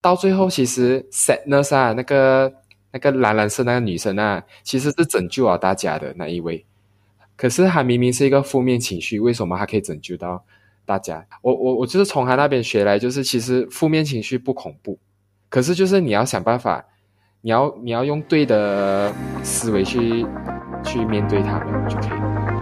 到最后其实 sadness 啊，那个那个蓝蓝色那个女生啊，其实是拯救了大家的那一位。可是她明明是一个负面情绪，为什么她可以拯救到大家？我我我就是从她那边学来，就是其实负面情绪不恐怖，可是就是你要想办法，你要你要用对的思维去去面对他们就可以了。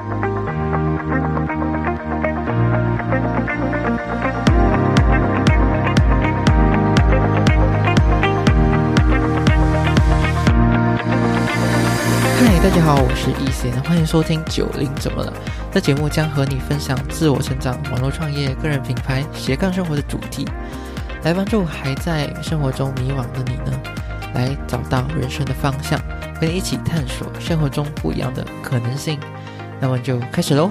嗨，大家好，我是易贤，欢迎收听九零怎么了？这节目将和你分享自我成长、网络创业、个人品牌、斜杠生活的主题，来帮助还在生活中迷惘的你呢，来找到人生的方向，和你一起探索生活中不一样的可能性。那么就开始喽。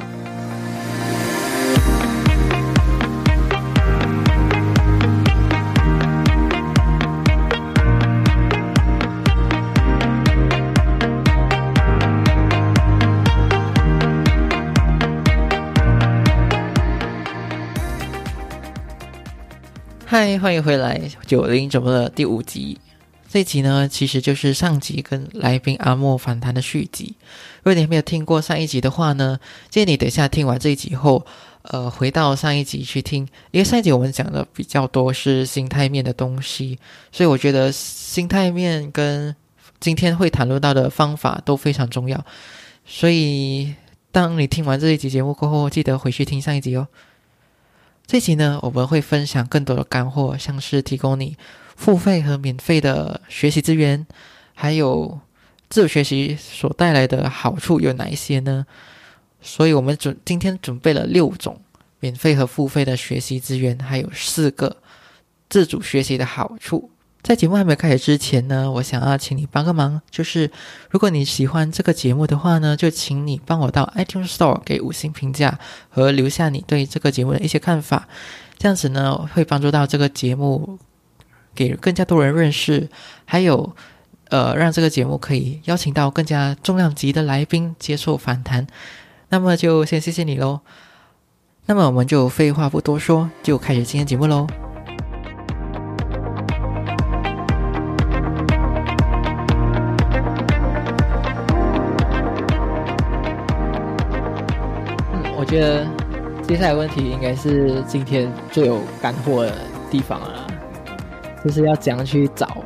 嗨，欢迎回来，九零怎么了？第五集。这一集呢，其实就是上集跟来宾阿莫访谈的续集。如果你还没有听过上一集的话呢，建议你等一下听完这一集后，呃，回到上一集去听，因为上一集我们讲的比较多是心态面的东西，所以我觉得心态面跟今天会谈论到的方法都非常重要。所以，当你听完这一集节目过后，记得回去听上一集哦。这期呢，我们会分享更多的干货，像是提供你付费和免费的学习资源，还有自主学习所带来的好处有哪一些呢？所以我们准今天准备了六种免费和付费的学习资源，还有四个自主学习的好处。在节目还没有开始之前呢，我想要请你帮个忙，就是如果你喜欢这个节目的话呢，就请你帮我到 iTunes Store 给五星评价和留下你对这个节目的一些看法，这样子呢会帮助到这个节目给更加多人认识，还有呃让这个节目可以邀请到更加重量级的来宾接受访谈。那么就先谢谢你喽。那么我们就废话不多说，就开始今天节目喽。我觉得接下来问题应该是今天最有干货的地方了啦，就是要怎样去找，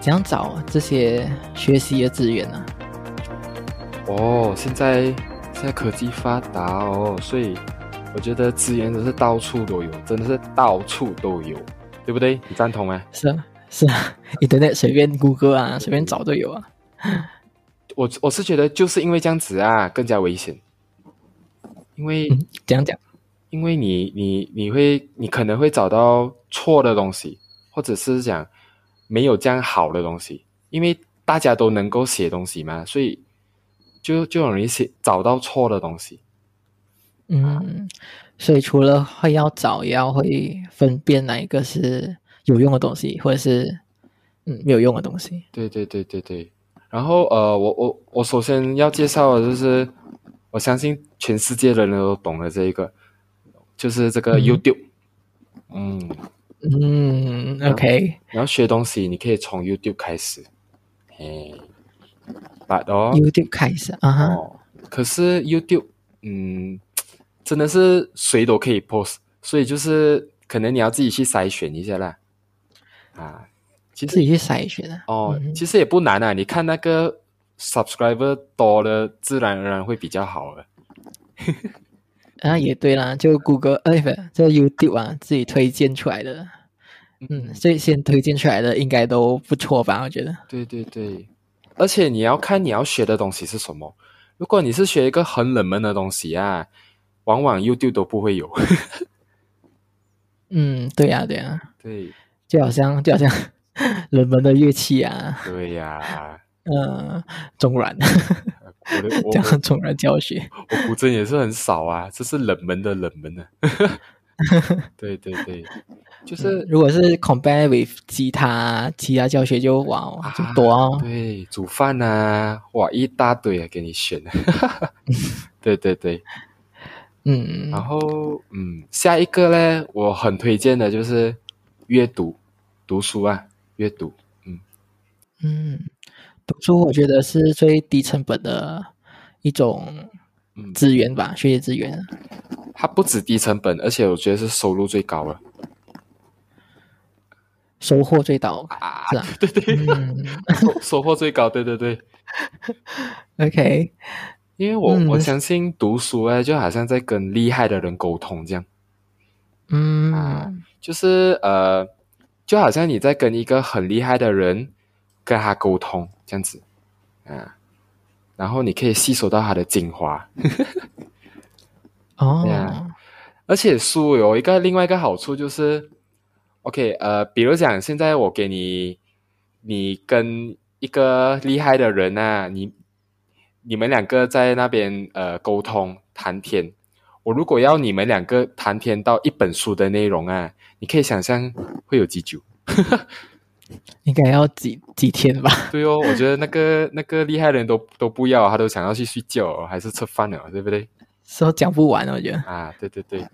怎样找这些学习的资源呢、哦，现在现在科技发达哦，所以我觉得资源真是到处都有，真的是到处都有，对不对？你赞同吗？是啊，是啊，internet 随便谷歌啊，随便找都有啊。我我是觉得就是因为这样子啊，更加危险，因为、嗯，怎样讲？因为你你你会你可能会找到错的东西，或者是讲没有这样好的东西，因为大家都能够写东西嘛，所以就就容易写找到错的东西。嗯，所以除了会要找，也要会分辨哪一个是有用的东西，或者是嗯没有用的东西。对对对对对。然后呃，我我我首先要介绍的就是，我相信全世界的人都懂的这一个，就是这个嗯 YouTube。嗯，嗯，OK，你要学东西，你可以从 YouTube 开始。嘿，but 哦 YouTube 开始啊哈，哦，可是 YouTube，嗯，真的是谁都可以 post，所以就是可能你要自己去筛选一下啦。啊，其实自己去筛选的。哦，嗯其实也不难啊，你看那个 subscriber 多了，自然而然会比较好了。啊，也对啦，就谷歌，哎，不，就 YouTube 啊，自己推荐出来的，嗯，最先推荐出来的应该都不错吧？我觉得。对对对，而且你要看你要学的东西是什么。如果你是学一个很冷门的东西啊，往往 YouTube 都不会有。嗯，对呀、对呀、对就好像就好像 冷门的乐器啊，对呀、嗯，中软我的我这样中软教学，我古筝也是很少啊，这是冷门的冷门的。对对对，就是、如果是 compare with 吉他吉他教学就哇哦啊就多哦，对煮饭啊，哇一大堆啊，给你选。对对对，嗯然后嗯，下一个呢，我很推荐的就是阅读。读书啊，阅读，嗯嗯，读书我觉得是最低成本的一种嗯，资源吧，学习资源。它不止低成本，而且我觉得是收入最高了。收获最大，啊是啊，对对，嗯。收收获最高，对对对。OK，因为我、嗯我相信读书啊，就好像在跟厉害的人沟通这样，啊嗯就是呃，就好像你在跟一个很厉害的人跟他沟通这样子。啊，然后你可以吸收到他的精华，哦。而且书有一个另外一个好处就是，OK，呃，比如讲现在我给你，你跟一个厉害的人啊，你你们两个在那边呃沟通谈天，我如果要你们两个谈天到一本书的内容啊，你可以想象会有几久？应该要几几天吧？对哦，我觉得那个那个厉害的人都都不要，他都想要去睡觉还是吃饭了，对不对？说讲不完，我觉得。啊，对对对，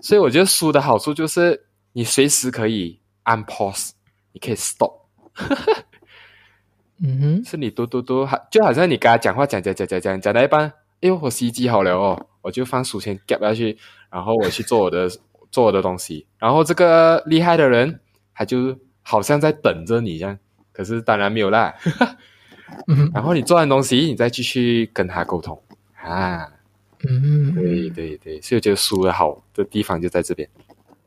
所以我觉得书的好处就是你随时可以按 pause，你可以 stop，嗯哼，是你嘟嘟嘟，好就好像你跟他讲话讲讲讲讲讲讲到一半，哎呦，我洗衣机好了哦，我就放书签夹下去，然后我去做我的做我的东西，然后这个厉害的人他就好像在等着你一样，可是当然没有啦，嗯。然后你做完东西，你再继续跟他沟通。啊，嗯，对对对，所以我觉得书的好的地方就在这边。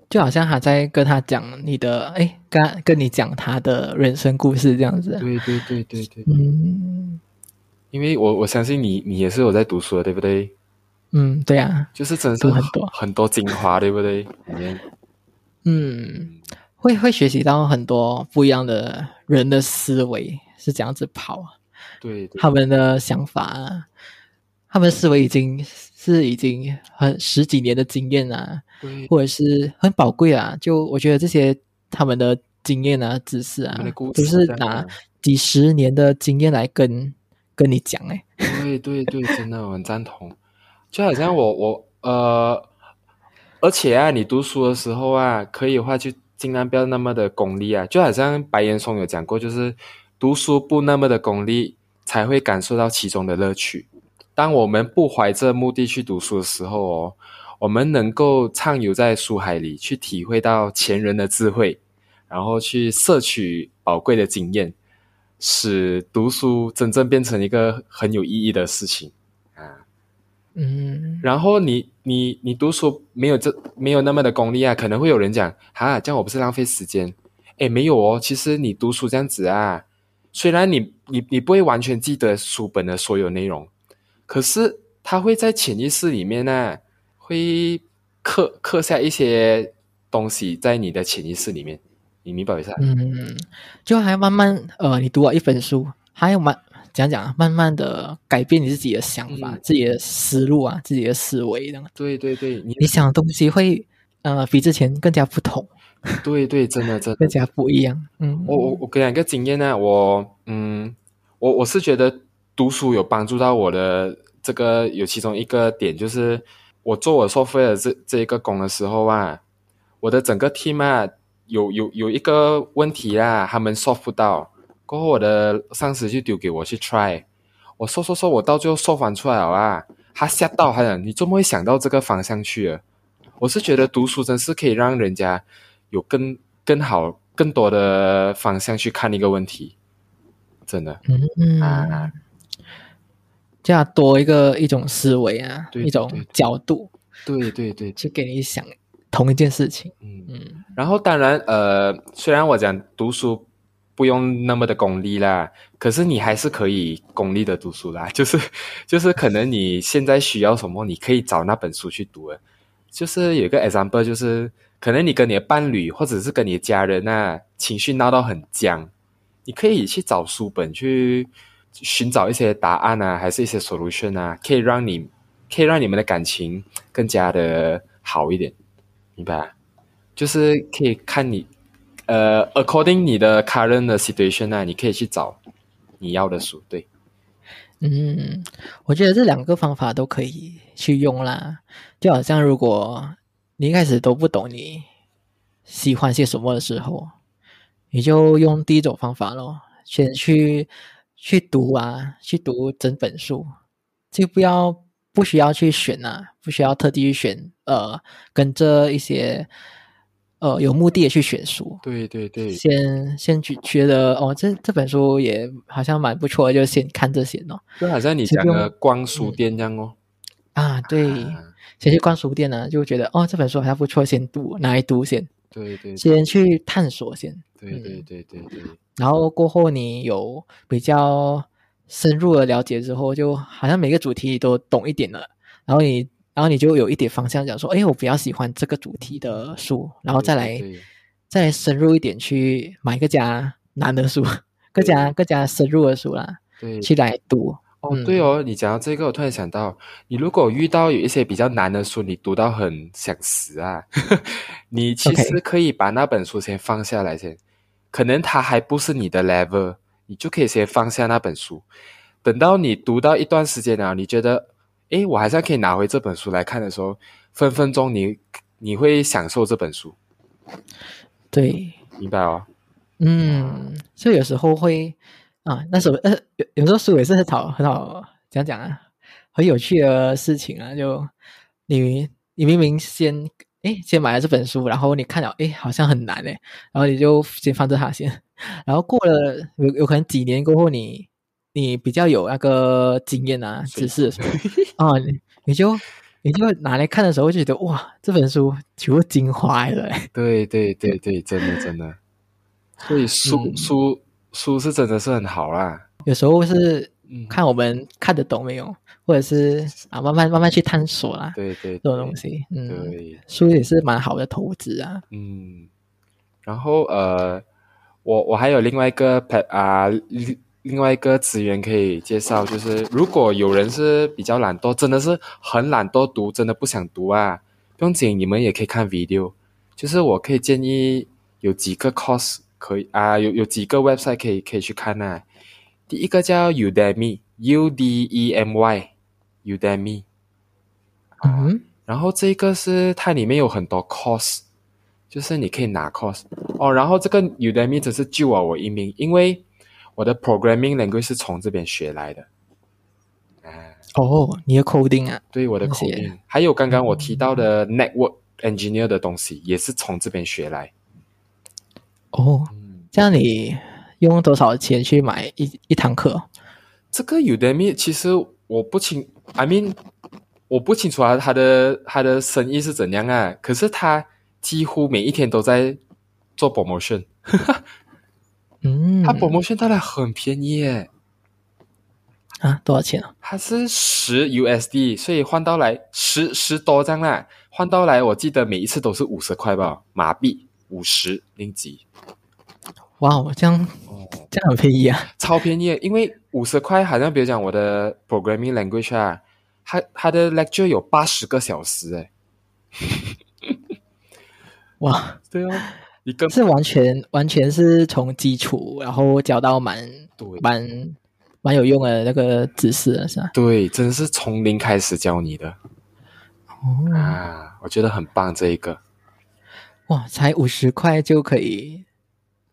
就好像他在跟他讲你的，哎，跟跟你讲他的人生故事这样子。对对对对对，嗯。因为我我相信你，你也是有在读书的，对不对？嗯，对啊，就是真的是很多。很多精华，对不对？里面。嗯，会会学习到很多不一样的人的思维是这样子跑啊，对对他们的想法啊，他们思维已经是已经很十几年的经验啊，对，或者是很宝贵啊。就我觉得这些他们的经验啊、知识啊都是拿几十年的经验来跟跟你讲哎。对对对，真的我很赞同。就好像我我呃，而且啊，你读书的时候啊，可以的话就尽量不要那么的功利啊。就好像白岩松有讲过，就是读书不那么的功利，才会感受到其中的乐趣。当我们不怀着目的去读书的时候哦，我们能够畅游在书海里，去体会到前人的智慧，然后去摄取宝贵的经验，使读书真正变成一个很有意义的事情。嗯然后你你你读书没有这没有那么的功利啊，可能会有人讲哈，这样我不是浪费时间？诶，没有哦，其实你读书这样子啊，虽然你你你不会完全记得书本的所有内容，可是它会在潜意识里面呢、会刻刻下一些东西在你的潜意识里面，你明白我意思啊？嗯，就还慢慢呃，你读了一本书，还有慢讲讲啊，慢慢的改变你自己的想法、嗯自己的思路啊、自己的思维这样。对对对，你你想的东西会呃比之前更加不同，对对，真的真的更加不一样。嗯，我我我跟你讲一个经验呢，我嗯，我我是觉得读书有帮助到我的这个有其中一个点就是我做我 software 的这这一个工的时候啊，我的整个 team 啊有有有一个问题啦，他们 solve 不到，过后我的上司就丢给我去 try，我说说说，我到最后 solve 完出来了啊，他吓到，他讲你怎么会想到这个方向去了？我是觉得读书真是可以让人家有更更好、更多的方向去看一个问题，真的。嗯。啊，这样多一个一种思维啊，对一种角度对对对，去给你想同一件事情。嗯。嗯。然后当然，呃，虽然我讲读书不用那么的功利啦，可是你还是可以功利的读书啦。就 是就是，可能你现在需要什么，你可以找那本书去读了。就是有一个 example，就是可能你跟你的伴侣或者是跟你的家人啊，情绪闹到很僵，你可以去找书本去寻找一些答案啊，还是一些 solution 啊，可以让你可以让你们的感情更加的好一点，明白？就是可以看你，呃，according 你的 current 的 situation 啊，你可以去找你要的书，对，嗯，我觉得这两个方法都可以去用啦。就好像如果你一开始都不懂你喜欢些什么的时候，你就用第一种方法咯，先去去读啊，去读整本书，就不要不需要去选啊，不需要特地去选，呃，跟着一些呃有目的的去选书。对对对，先先觉觉得哦，这这本书也好像蛮不错的，就先看这些哦。就好像你讲的逛书店这样哦。啊，对，先去逛书店呢，就觉得哦，这本书好像不错，先读，拿来读先。对对，先去探索先。对对对对对。然后过后你有比较深入的了解之后，就好像每个主题都懂一点了。然后你，然后你就有一点方向，讲说，哎，我比较喜欢这个主题的书，然后再来再来深入一点去买更加难的书，更加更加深入的书啦，对，去来读。哦，对哦，你讲到这个，我突然想到，你如果遇到有一些比较难的书，你读到很想死啊，你其实可以把那本书先放下来先，可能它还不是你的 level，你就可以先放下那本书，等到你读到一段时间了，你觉得，诶，我还是可以拿回这本书来看的时候，分分钟你你会享受这本书。对，明白哦。嗯，所以有时候会。啊，那时候呃，有有时候书也是很好很好讲讲啊，很有趣的事情啊。就你你明明先哎先买了这本书，然后你看了哎好像很难哎，然后你就先放着它先，然后过了有有可能几年过后，你你比较有那个经验啊知识啊，你就你就拿来看的时候，就觉得哇，这本书全部精华了。对对对对，真的真的，所以书书。书是真的是很好啦，有时候是看我们看得懂没有，或者是啊慢慢慢慢去探索啦。对对，这种东西，嗯，书也是蛮好的投资啊。嗯，然后呃，我我还有另外一个啊另另外一个资源可以介绍，就是如果有人是比较懒惰，真的是很懒惰读，真的不想读啊，不用紧，你们也可以看 video，就是我可以建议有几个 course。可以啊，有有几个 website 可以可以去看啊。第一个叫 Udemy，U D E M Y，Udemy。嗯，然后这个是它里面有很多 course，就是你可以拿 course 哦。然后这个 Udemy 真是救了我一命，因为我的 programming language 是从这边学来的。啊，哦，你的 coding 啊？对，我的 coding，还有刚刚我提到的 network engineer 的东西，也是从这边学来。哦，这样你用多少钱去买一一堂课？这个有的面，其实我不清，I mean，我不清楚啊，他的他的生意是怎样啊？可是他几乎每一天都在做 promotion，嗯，他 promotion 当然很便宜耶，啊，多少钱啊？它是十 USD，所以换到来十十多张啦，换到来我记得每一次都是五十块吧，马币五十零几。哇哦，这样这样很便宜啊，超便宜！因为五十块，好像比如讲我的 programming language 啊，它它的 lecture 有八十个小时哎，哇，对哦，是完全完全是从基础，然后教到蛮蛮蛮有用的那个知识是吧？对，真是从零开始教你的哦啊，我觉得很棒这一个，哇，才五十块就可以。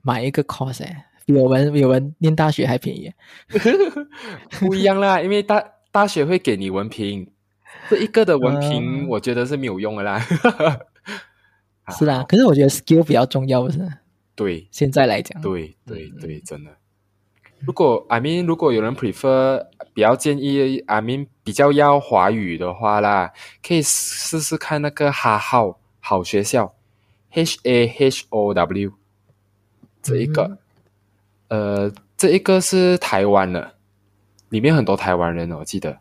买一个 course 比我们比我们念大学还便宜 不一样啦，因为大大学会给你文凭，这一个的文凭我觉得是没有用的啦。是啊，可是我觉得 skill 比较重要，不是？对，现在来讲，对对对，真的。如果 I mean 如果有人 prefer 比较建议 I mean 比较要华语的话啦，可以试试看那个哈号好学校，H A H O W。这一个，呃，这一个是台湾的，里面很多台湾人哦，我记得，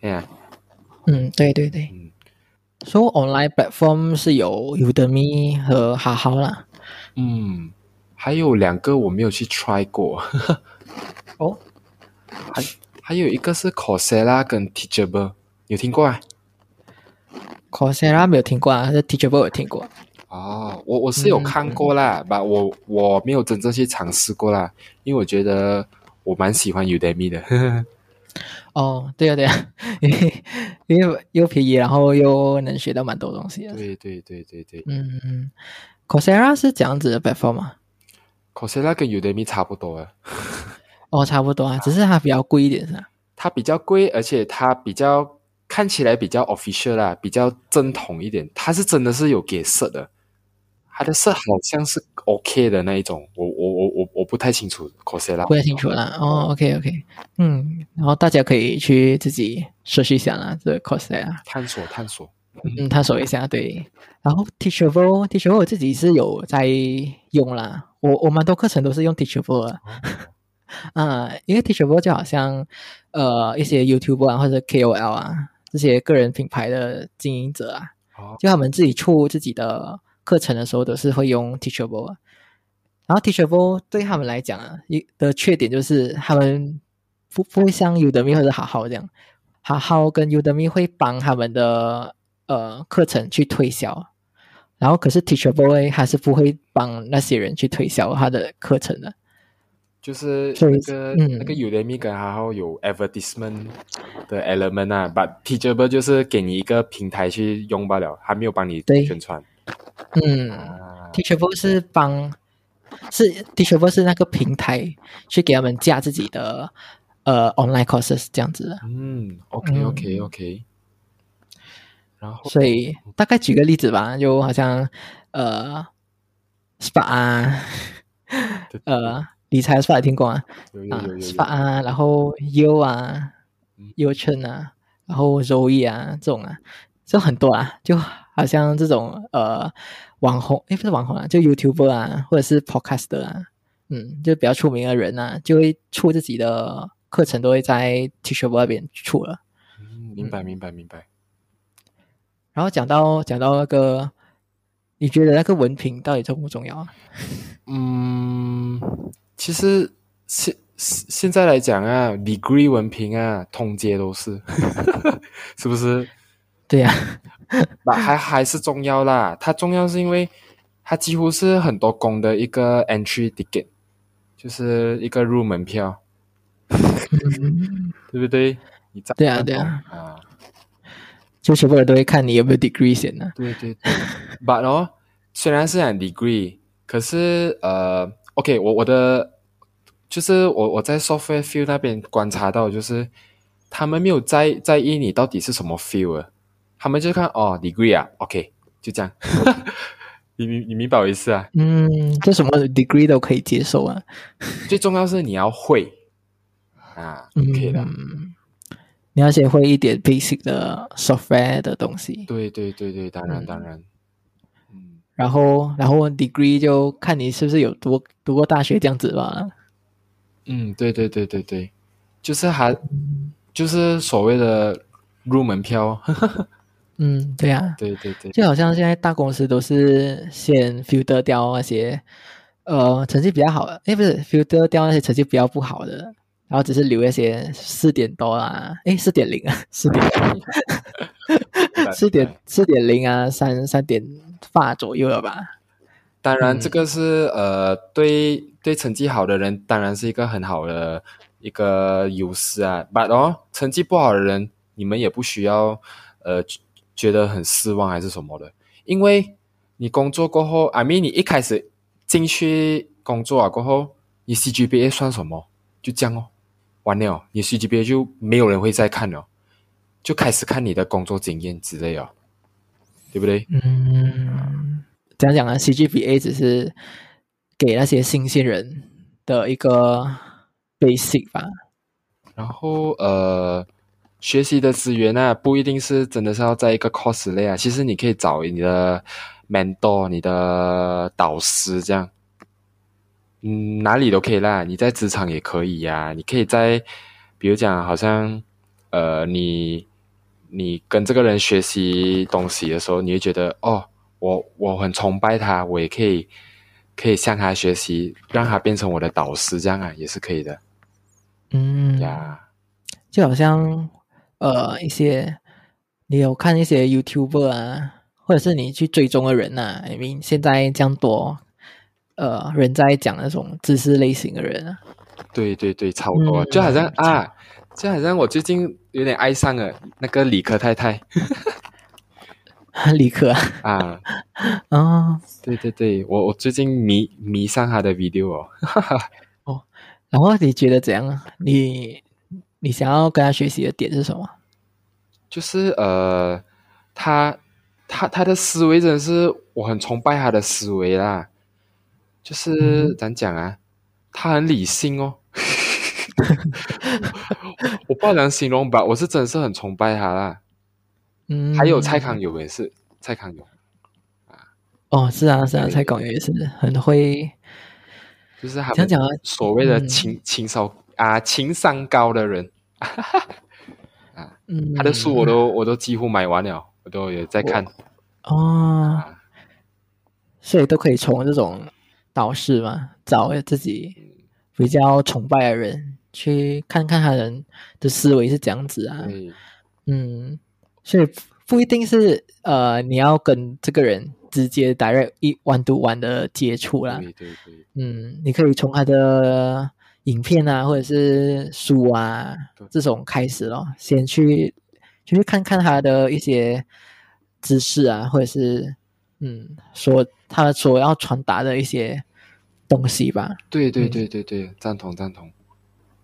哎呀，嗯，对对对，嗯，说 online platform 是有 Udemy 和哈好啦，嗯，还有两个我没有去 try 过，哦，还还有一个是 Coursera 跟 Teachable，有听过啊？Coursera 没有听过啊，是 Teachable 有听过。哦，我我是有看过啦，吧，我我没有真正去尝试过啦，因为我觉得我蛮喜欢 Udemy 的。哦，对啊，对啊，因为又便宜，然后又能学到蛮多东西。对对对对对，嗯嗯，Coursera 是这样子的 platform 吗 Coursera 跟 Udemy 差不多啊，哦，差不多啊，只是它比较贵一点是吧？它比较贵，而且它比较看起来比较 official 啦，比较正统一点。它是真的是有给色的，它的色好像是 OK 的那一种。我我不太清楚 Coursera，不太清楚啦。哦，OK OK，嗯，然后大家可以去自己熟悉一下啦，这个 Coursera。探索探索。嗯，探索一下对。然后 Teachable Teachable 我自己是有在用啦，我我蛮多课程都是用 Teachable 的。啊，因为 Teachable 就好像呃一些 YouTuber 啊或者 KOL 啊这些个人品牌的经营者啊，就他们自己出自己的课程的时候都是会用 Teachable 啊。然后 Teachable 对他们来讲啊，一的缺点就是他们不不会像 Udemy 或者好好这样，好好跟 Udemy 会帮他们的呃课程去推销，然后可是 Teachable 还是不会帮那些人去推销他的课程的。就是那个那个 Udemy 跟还好有 advertisement 的 element 啊，but Teachable 就是给你一个平台去用罢了，还没有帮你宣传。嗯，Teachable 是帮是 Teachable 是那个平台去给他们架自己的呃 online courses 这样子的。嗯，OK OK OK。然后，所以大概举个例子吧，就好像呃 SPA 啊，呃。理财是吧？听过啊？啊，SPA？啊，然后 U 啊，U 圈啊，然后 Zoe 啊，这种啊，就很多啊，就好像这种呃网红，诶，不是网红啊，就 YouTuber 啊，或者是 Podcaster 啊，嗯，就比较出名的人啊，就会出自己的课程，都会在 Teachable 那边出了。嗯，明白，明白，明白。然后讲到讲到那个，你觉得那个文凭到底重不重要啊？嗯。其实现现在来讲啊，degree 文凭啊，通街都是，是不是？对呀，那还还是重要啦。它重要是因为它几乎是很多工的一个 entry ticket，就是一个入门票，对不对？你对啊，对啊，啊，就全部人都会看你有没有 degree 先呢。对对对，but 哦，虽然是讲 degree，可是呃。OK，我我的就是我我在 software field 那边观察到，就是他们没有在在意你到底是什么 field，他们就看哦 degree 啊，OK，就这样，你明你明白我意思啊？嗯，这什么 degree 都可以接受啊，最重要是你要会啊，OK 的，你要先会一点 basic 的 software 的东西。对对对对，当然当然。嗯然后，然后 degree 就看你是不是有读读过大学这样子吧。嗯，对对对对对，就是还就是所谓的入门票。嗯，对呀，对对对，就好像现在大公司都是先 filter 掉那些呃成绩比较好的，哎，不是 filter 掉那些成绩比较不好的，然后只是留一些四点多啊，哎，四点零啊，四点 四点四点零啊，三三点。发左右了吧？当然，这个是呃，对对成绩好的人，当然是一个很好的一个优势啊。But 哦，成绩不好的人，你们也不需要呃觉得很失望还是什么的，因为你工作过后，I mean 你一开始进去工作啊过后，你 CGPA 算什么？就这样哦，完了，你 CGPA 就没有人会再看了，就开始看你的工作经验之类哦。对不对？嗯，怎样讲呢？CGPA 只是给那些新鲜人的一个 basic 吧。然后呃，学习的资源呢，不一定是真的是要在一个 course 类啊。其实你可以找你的 mentor、你的导师这样。嗯，哪里都可以啦。你在职场也可以呀。你可以在，比如讲，好像呃，你。你跟这个人学习东西的时候，你会觉得哦，我我很崇拜他，我也可以可以向他学习，让他变成我的导师，这样啊也是可以的。嗯呀，就好像呃一些你有看一些 YouTuber 啊，或者是你去追踪的人呐，I mean 现在这样多呃人在讲那种知识类型的人啊，对对对，超多，就好像啊。就好像我最近有点爱上了那个理科太太，理科啊，啊，哦，对对对，我我最近迷迷上他的 video 哦。哦，然后你觉得怎样啊？你你想要跟他学习的点是什么？就是呃，他他他的思维真的是我很崇拜他的思维啦，就是怎样讲啊，他很理性哦，我不知道怎样形容吧，我是真的是很崇拜他啦。嗯，还有蔡康永也是，蔡康永啊。哦，是啊是啊，蔡康永也是很会就是他们讲啊，所谓的嗯。情情商啊情商高的人，嗯，他的书我都我都几乎买完了，我都也在看。哦，所以都可以从这种导师嘛，找自己比较崇拜的人，去看看他人的思维是怎样子啊。嗯，所以不一定是呃，你要跟这个人直接 direct 一 one to one 的接触啦。对对对嗯，你可以从他的影片啊，或者是书啊对这种开始咯，先去就去看看他的一些知识啊，或者是嗯，说他所要传达的一些东西吧。对对嗯对对对，赞同赞同。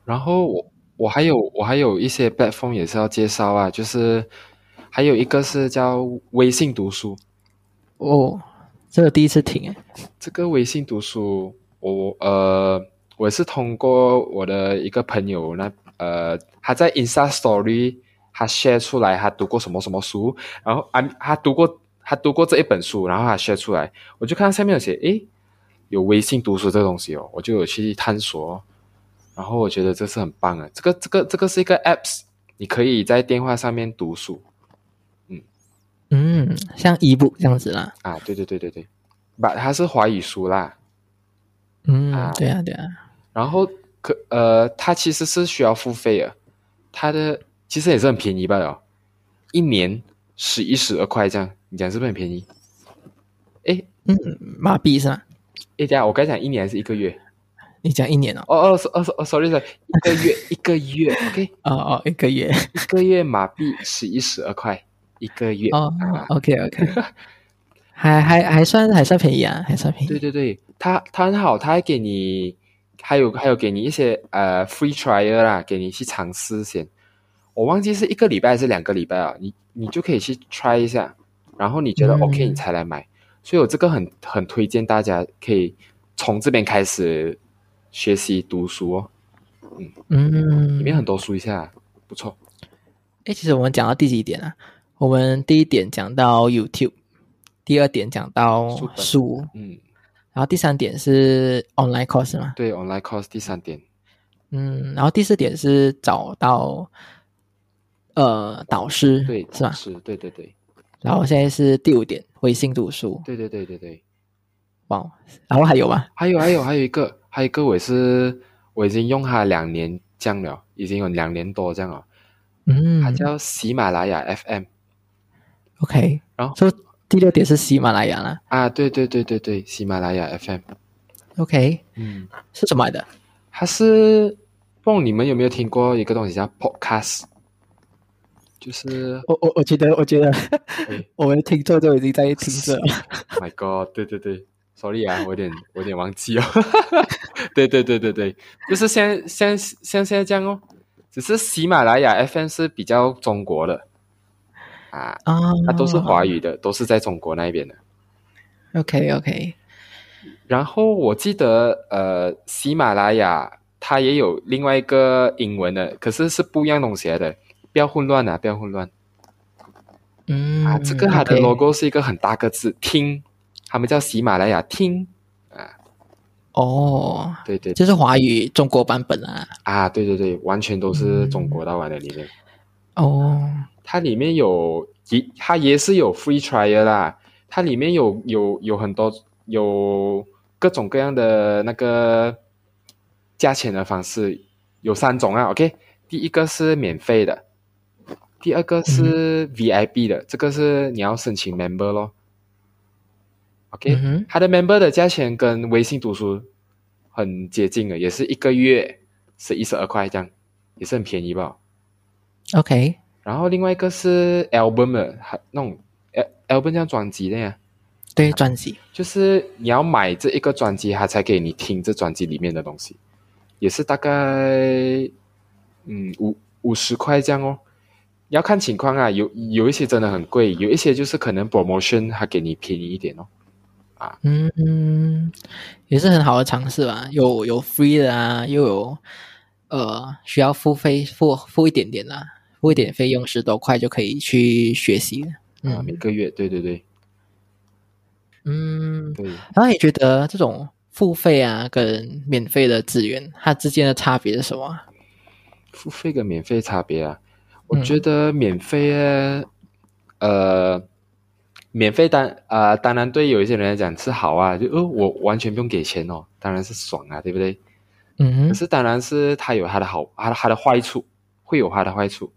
然后我我还有我还有一些 platform 也是要介绍啊，就是还有一个是叫微信读书。哦，这个第一次听诶。这个微信读书，我呃，我是通过我的一个朋友那呃，他在 Insta Story 他 share 出来他读过什么什么书，然后啊他读过他读过这一本书，然后他 share 出来，我就看到下面有写诶，有微信读书这个东西哦，我就有去探索哦，然后我觉得这是很棒的，这个这个这个是一个 apps，你可以在电话上面读书嗯，像 ebook 这样子啦。啊，对对对对对，把它是华语书啦。嗯，啊对啊，对啊。然后可呃，它其实是需要付费的，它的其实也是很便宜罢了，一年十一十二块这样，你讲是不是很便宜？诶嗯，马币是吗？诶，等下我刚才讲一年还是一个月？你讲一年哦？哦哦哦哦，sorry sorry，一个月 一个月，OK，哦哦，一个月。一个月马币十一十二块一个月哦啊，，OK OK，还还还算还算便宜啊，还算便宜。对对对，它它很好，它还给你，还有还有给你一些呃 free trial 啦，给你去尝试先。我忘记是一个礼拜还是两个礼拜啊，你你就可以去 try 一下，然后你觉得嗯 OK 你才来买。所以我这个很很推荐大家可以从这边开始学习读书哦，嗯嗯，里面很多书一下不错。哎，其实我们讲到第几点啊？我们第一点讲到 YouTube，第二点讲到书书，嗯，然后第三点是 online course 嘛，对，online course 第三点，嗯，然后第四点是找到呃导师，对，是吧？是，对对对，然后现在是第五点，微信读书，对对对对对。哇，然后还有吗？还有还有还有一个，还有一个我也是我已经用它两年这样了，已经有两年多这样了。嗯，它叫喜马拉雅 FM OK，然后说第六点是喜马拉雅啦。啊，对对对对对，喜马拉雅 FM，，OK，嗯，是什么来的？它是不懂你们有没有听过一个东西叫 Podcast，就是我我我觉得，我觉得哎。我们的听众都已经在听着了。My God，对对对，Sorry 啊，我有点我有点忘记哦，对对对对对，就是像像像现在这样哦，只是喜马拉雅 FM 是比较中国的啊。啊，它都是华语的，都是在中国那边的。OK OK，然后我记得，呃，喜马拉雅它也有另外一个英文的，可是是不一样东西来的，不要混乱啊，不要混乱嗯啊。这个它的 logo 是一个很大个字，听，他们叫喜马拉雅听啊哦，对对这是华语中国版本啊。啊，对对对，完全都是中国到玩的里面。哦，它里面有也，它也是有 free trial 啦，它里面有有有很多有各种各样的那个价钱的方式，有三种啊。OK，第一个是免费的，第二个是 VIP 的，这个是你要申请 member 咯。OK，、嗯它的 member 的价钱跟微信读书很接近的，也是一个月是一十二块这样，也是很便宜吧。，OK，然后另外一个是 album 的，还那种 album 叫专辑的呀，对，专辑，就是你要买这一个专辑，它才给你听这专辑里面的东西，也是大概嗯五五十块这样哦。要看情况啊，有有一些真的很贵，有一些就是可能 promotion 还给你便宜一点哦。啊。嗯嗯，也是很好的尝试吧，有有 free 的啊，又有呃需要付费付付一点点啦，付一点费用十多块就可以去学习了。啊，每个月，对对对，嗯，对。然后你觉得这种付费啊跟免费的资源，它之间的差别是什么？付费跟免费差别啊，我觉得免费呃。免费当啊，当然对有一些人来讲是好啊，就哦，我完全不用给钱哦，当然是爽啊，对不对？嗯，可是当然是它有它的好，它的它的坏处，会有它的坏处。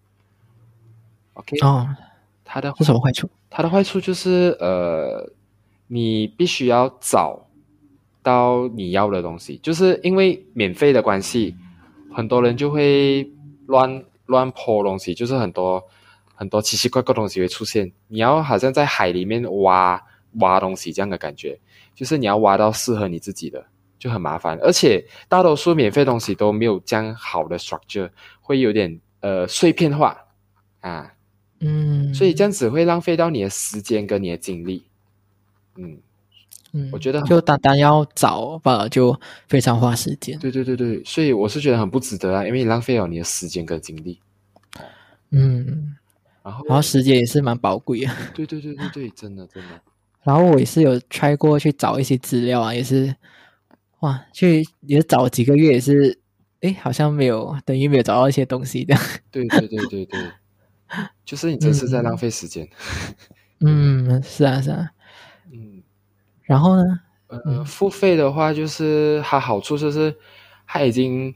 OK，哦，它的是什么坏处？它的坏处就是呃，你必须要找到你要的东西，就是因为免费的关系，很多人就会乱乱泼东西，就是很多。很多奇奇怪怪东西会出现，你要好像在海里面挖挖东西这样的感觉，就是你要挖到适合你自己的，就很麻烦。而且大多数免费东西都没有这样好的 structure，会有点呃碎片化啊，嗯，所以这样子会浪费到你的时间跟你的精力，嗯嗯，我觉得就单单要找吧，就非常花时间。对对对对，所以我是觉得很不值得啊，因为你浪费了你的时间跟精力，嗯。然后，然后时间也是蛮宝贵啊。对对对对对，真的真的。然后我也是有 try 过去找一些资料啊，也是哇，去也找几个月也是，哎，好像没有，等于没有找到一些东西的。对对对对对，就是你这是在浪费时间。嗯，是啊是啊。嗯，然后呢？呃，付费的话，就是它好处就是，它已经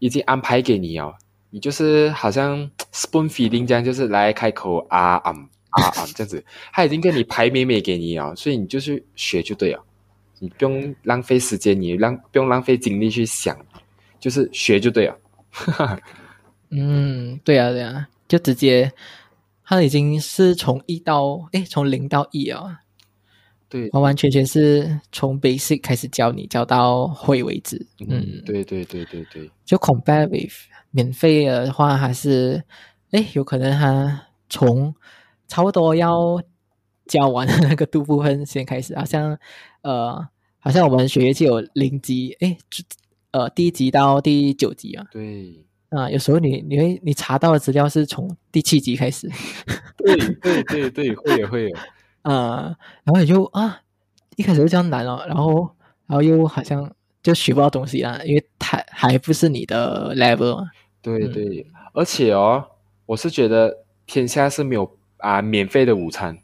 已经安排给你哦。你就是好像 spoon feeding 这样，就是来开口啊啊啊啊这样子，它已经给你排美美给你哦，所以你就是学就对了，你不用浪费时间，你浪不用浪费精力去想，就是学就对了。嗯，对啊对啊，就直接，他已经是从一到哎从零到一啊，对，完完全全是从 basic 开始教你教到会为止。嗯，对对对对对，就 compare with。免费的话，还是哎，有可能他从差不多要教完的那个度部分先开始，好像呃，好像我们学业就有零级，哎，呃，第一级到第九级啊。对。啊，有时候你你会你查到的资料是从第七集开始。对对对对，会有会有。啊，然后你就啊，一开始就这样难哦，然后然后又好像就学不到东西啊，因为它还不是你的 level。对对，而且哦，我是觉得天下是没有啊免费的午餐。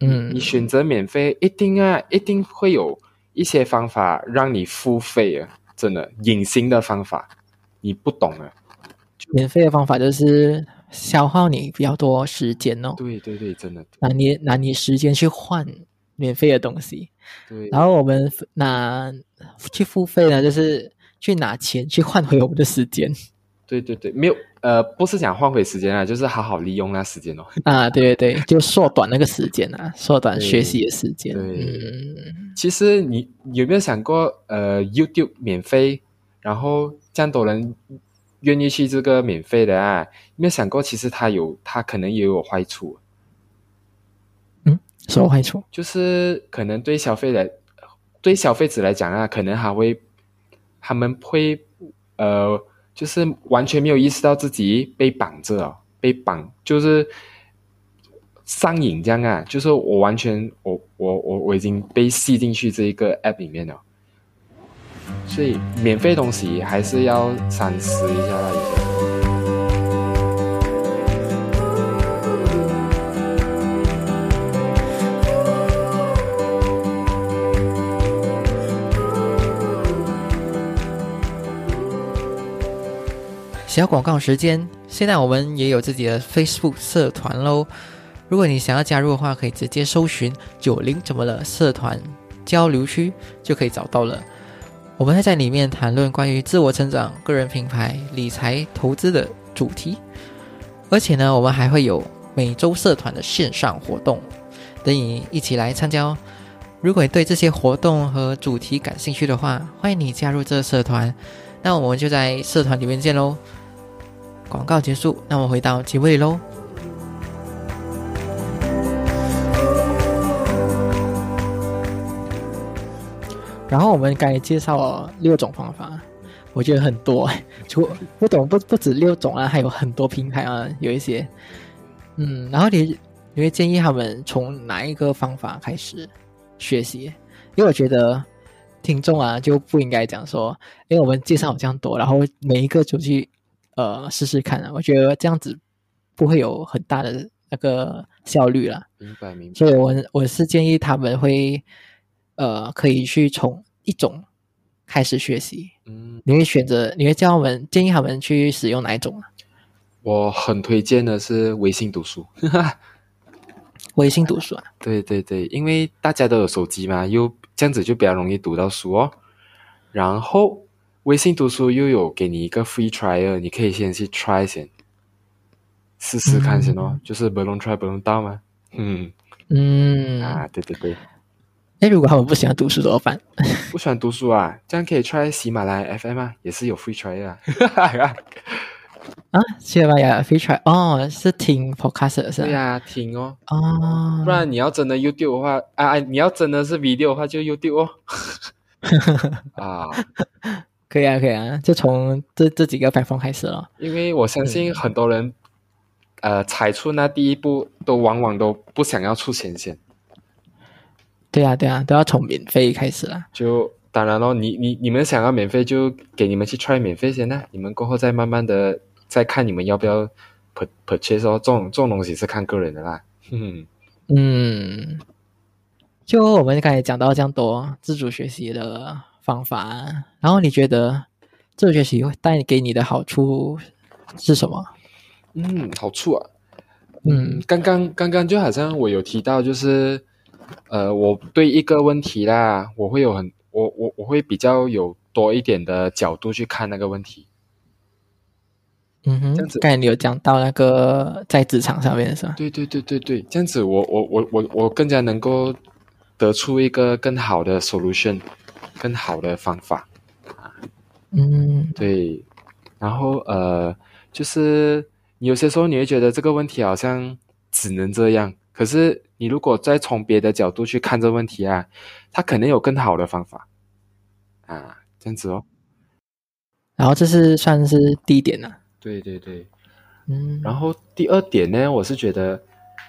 嗯，你选择免费，一定啊，一定会有一些方法让你付费啊，真的隐形的方法，你不懂啊。免费的方法就是消耗你比较多时间哦。对对对，真的拿你拿你时间去换免费的东西。对，然后我们拿去付费呢，就是去拿钱去换回我们的时间。对对对，没有呃，不是想换回时间啊，就是好好利用那时间哦。啊，对对对，就缩短那个时间啊，缩短学习的时间。对，其实你有没有想过，呃，YouTube 免费，然后这样多人愿意去这个免费的啊？有没有想过，其实它有，它可能也有坏处。嗯，什么坏处？就是可能对消费者，对消费者来讲啊，可能还会，他们会呃。就是完全没有意识到自己被绑着，被绑就是上瘾这样啊！就是我完全我我我我已经被吸进去这一个 app 里面了，所以免费东西还是要三思一下啦。小广告时间，现在我们也有自己的 Facebook 社团喽。如果你想要加入的话，可以直接搜寻“九零怎么了”社团交流区，就可以找到了。我们会在里面谈论关于自我成长、个人品牌、理财、投资的主题。而且呢，我们还会有每周社团的线上活动，等你一起来参加哦。如果你对这些活动和主题感兴趣的话，欢迎你加入这个社团。那我们就在社团里面见喽。广告结束，那我回到节目里喽。然后我们刚才介绍了六种方法，我觉得很多，除不懂不不止六种啊，还有很多平台啊，有一些，嗯，然后你你会建议他们从哪一个方法开始学习？因为我觉得听众啊就不应该讲说，因为我们介绍这样多，然后每一个就去呃试试看啊，我觉得这样子不会有很大的那个效率了。明白明白。所以我我是建议他们会。呃，可以去从一种开始学习。嗯，你会选择，你会教我们建议他们去使用哪一种啊？我很推荐的是微信读书。微信读书啊？对对对，因为大家都有手机嘛，又这样子就比较容易读到书哦。然后微信读书又有给你一个 free trial，你可以先去 try 先试试看先哦，就是不用 try 不用到吗。嗯嗯啊，对对对。哎，如果他们不喜欢读书怎么办？不喜欢读书啊，这样可以 try 喜马拉雅 FM 啊，也是有 free try 啊。啊，喜马拉雅 free try 哦，是听 podcast 是吧？对呀，听哦。哦。不然你要真的 YouTube 的话，啊，你要真的是 video 的话，就 YouTube 哦。啊，可以啊，可以啊，就从这这几个摆放开始了。因为我相信很多人，呃，踩出那第一步，都往往都不想要出钱先。对啊，对啊，都要从免费开始啦。就当然咯，你你你们想要免费，就给你们去 try 免费先啦。你们过后再慢慢的再看你们要不要 purchase 哦。这种这种东西是看个人的啦。嗯，就我们刚才讲到这样多自主学习的方法，然后你觉得自主学习会带给你的好处是什么？嗯，好处啊。嗯，刚刚刚刚就好像我有提到，就是。呃，我对一个问题啦，我会有很我我我会比较有多一点的角度去看那个问题。嗯哼，这样子，刚才你有讲到那个在职场上面是吧？对对对对对，这样子我我我我我更加能够得出一个更好的 solution，更好的方法啊。嗯，对。然后呃，就是你有些时候你会觉得这个问题好像只能这样。可是，你如果再从别的角度去看这问题啊，他肯定有更好的方法啊，这样子哦。然后这是算是第一点呢。对对对，嗯。然后第二点呢，我是觉得，